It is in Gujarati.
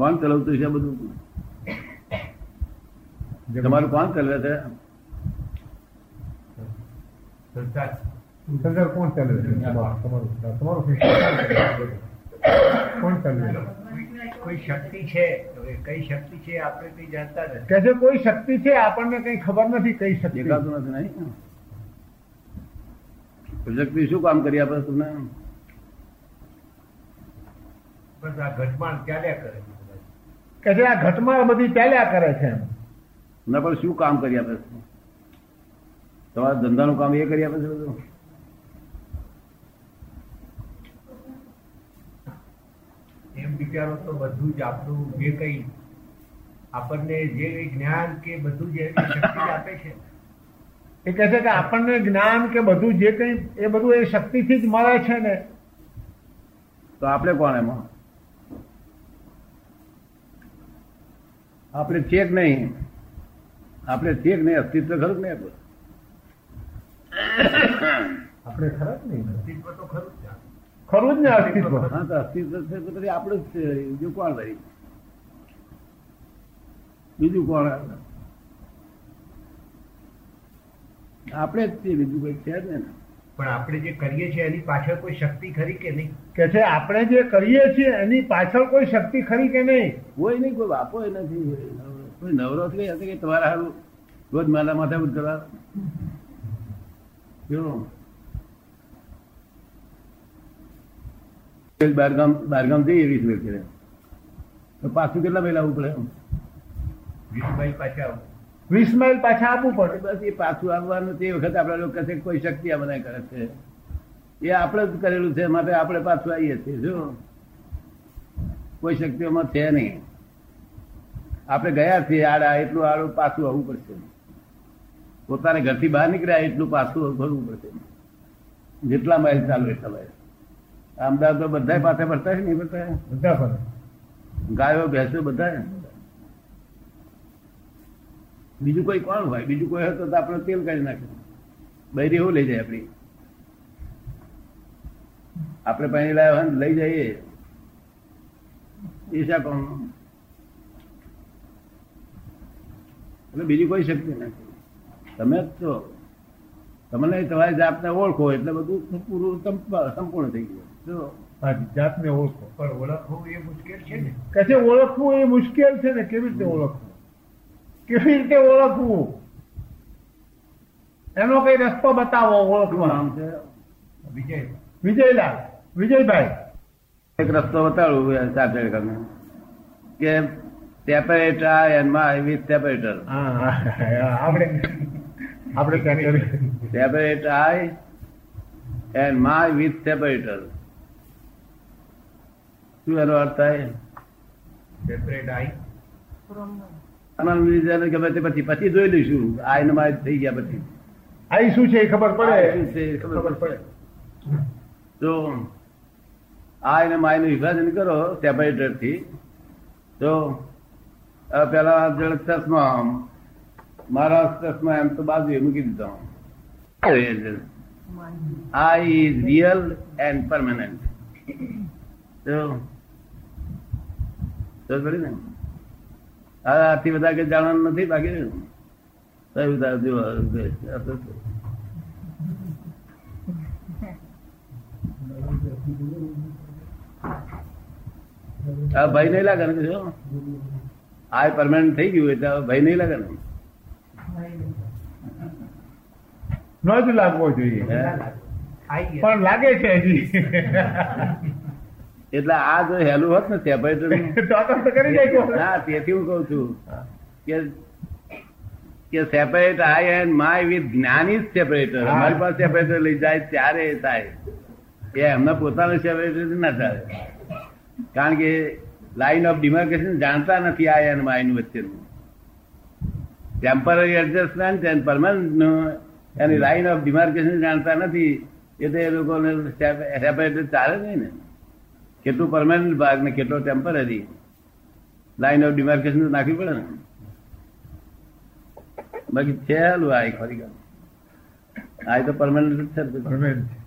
કોણ ચલાવતું છે બધું તમારું કોણ ચલાવે છે સંસાર કોણ ચાલે છે તમારું તમારું તમારું સિસ્ટમ કોણ ચાલે છે કોઈ શક્તિ છે હવે કઈ શક્તિ છે આપણે કઈ જાણતા નથી કે છે કોઈ શક્તિ છે આપણને કઈ ખબર નથી કઈ શક્તિ દેખાતું નથી નહીં પ્રજક્તિ શું કામ કરી આપે તમને બસ આ ઘટમાળ ચાલ્યા કરે છે બધા. કે છે આ ઘટમાળ બધી ચાલ્યા કરે છે એમ. ના પણ શું કામ કરી આપે છે? તમારા ધંધાનું કામ એ કરી આપે છે બધું? એમ વિચારો તો બધું જ આપણું જે કઈ આપણને જે કઈ જ્ઞાન કે બધું જે શક્તિ આપે છે. એ કહે છે કે આપણને જ્ઞાન કે બધું જે કઈ એ બધું એ શક્તિથી જ મળે છે ને. તો આપણે કોણ એમાં? આપણે ચેક નહીં? આપણે ચેક નહીં? અસ્તિત્વ ખરું જ નહીં આપણું? આપણે ખરા જ નહીં? અસ્તિત્વ તો ખરું જ ખરું જ ને અસ્તિત્વ? હા તો અસ્તિત્વ છે તો પછી આપણું જ છે. બીજું કોણ રહી? બીજું કોણ? આપણે જ છે બીજું કઈ છે જ ને. પણ આપણે જે કરીએ છીએ એની પાછળ કોઈ શક્તિ ખરી કે નહીં? કે છે આપણે જે કરીએ છીએ એની પાછળ કોઈ શક્તિ ખરી કે નહીં? હોય નહીં કોઈ બાપો નથી કોઈ નવરો થઈ હશે કે તમારા સારું રોજ માલા માથે ઉતરવા કેવું? બારગામ બારગામ જઈએ વીસ મિનિટ તો પાછું કેટલા પહેલા આવવું પડે? વિષ્ણુભાઈ પાછા આવો. વીસ માઇલ પાછા આપવું પડે. બસ એ પાછું આવવાનું તે વખત આપણા લોકો કહે કોઈ શક્તિ આ બધા કરે છે. એ આપણે જ કરેલું છે. માટે આપણે પાછું આવીએ છીએ. જો કોઈ શક્તિઓમાં છે નહીં. આપણે ગયા છીએ. આડા એટલું આડું પાછું આવવું પડશે. પોતાને ઘરથી બહાર નીકળ્યા એટલું પાછું ભરવું પડશે. જેટલા માઇલ ચાલુ એટલા માઇલ અમદાવાદ તો બધા પાસે ભરતા છે નહીં ભરતા બધા? ગાયો ભેંસો બધા બીજું કોઈ કોણ હોય? બીજું કોઈ હોય તો આપણે તેલ કાઢી નાખે બૈરી એવું લઈ જાય આપણી. આપણે પાણી લાવ્યા લઈ જઈએ. એ શા કોણ? એટલે બીજી કોઈ શક્તિ નથી. તમે જ છો. તમને તમારી જાતને ઓળખો એટલે બધું પૂરું સંપૂર્ણ થઈ ગયું. જો. જાતને ઓળખો. પણ ઓળખવું એ મુશ્કેલ છે ને? કે છે ઓળખવું એ મુશ્કેલ છે ને? કેવી રીતે ઓળખવું? કેવી રીતે ઓળખવું? એનો કઈ રસ્તો બતાવો ઓળખવાનો. વિજય. વિજયલાલ. વિજયભાઈ. એક રસ્તો બતાડું સાથે કરીને કે separator and my with separator આપણે આપણે separate I and my with separator શું એનો અર્થ થાય? Separate I. આનંદ ગમે તે પછી પછી જોઈ લઈશું. આ માય થઈ ગયા પછી. આઈ શું છે એ ખબર પડે? શું છે ખબર પડે. તો આ એને માયનું વિભાજન કરો સેપરેટરથી તો પેલા જળ ચશ્મા મારા ચશ્મા એમ તો બાજુ મૂકી દીધો. આ ઇઝ રિયલ એન્ડ પરમાનન્ટ તો તો ને? હવે આથી બધા કે જાણવાનું નથી બાકી આ ભય નહીં લાગે ને જો આ પરમાનન્ટ થઈ ગયું એટલે ભય નહીં લાગે ને? ન જ લાગવો જોઈએ. હે? પણ લાગે છે હજી. એટલે આ જો હેલું હોત ને હા તેથી હું કઉ છું કે કે separate I and my with જ્ઞાની સેપરેટર અમારી પાસે સેપરેટર લઈ જાય ત્યારે એ થાય. એ એમના પોતાનું સેપરેટર ના થાય. કારણ કે લાઈન ઓફ ડિમાર્કેશન જાણતા નથી આ એન્ડ માયનું વચ્ચેનું. ટેમ્પરરી એડજસ્ટમેન્ટ એન્ડ પરમાનન્ટ એની લાઈન ઓફ ડિમાર્કેશન જાણતા નથી. એટલે એ લોકોને સેપરેટર ચાલે નહીં ને. કેટલું પરમાનન્ટ ભાગ ને કેટલો ટેમ્પરરી લાઈન ઓફ ડિમાર્કેશન નાખવી પડે ને બાકી છે આ ખરી આ તો પરમાનન્ટ છે. Permanent.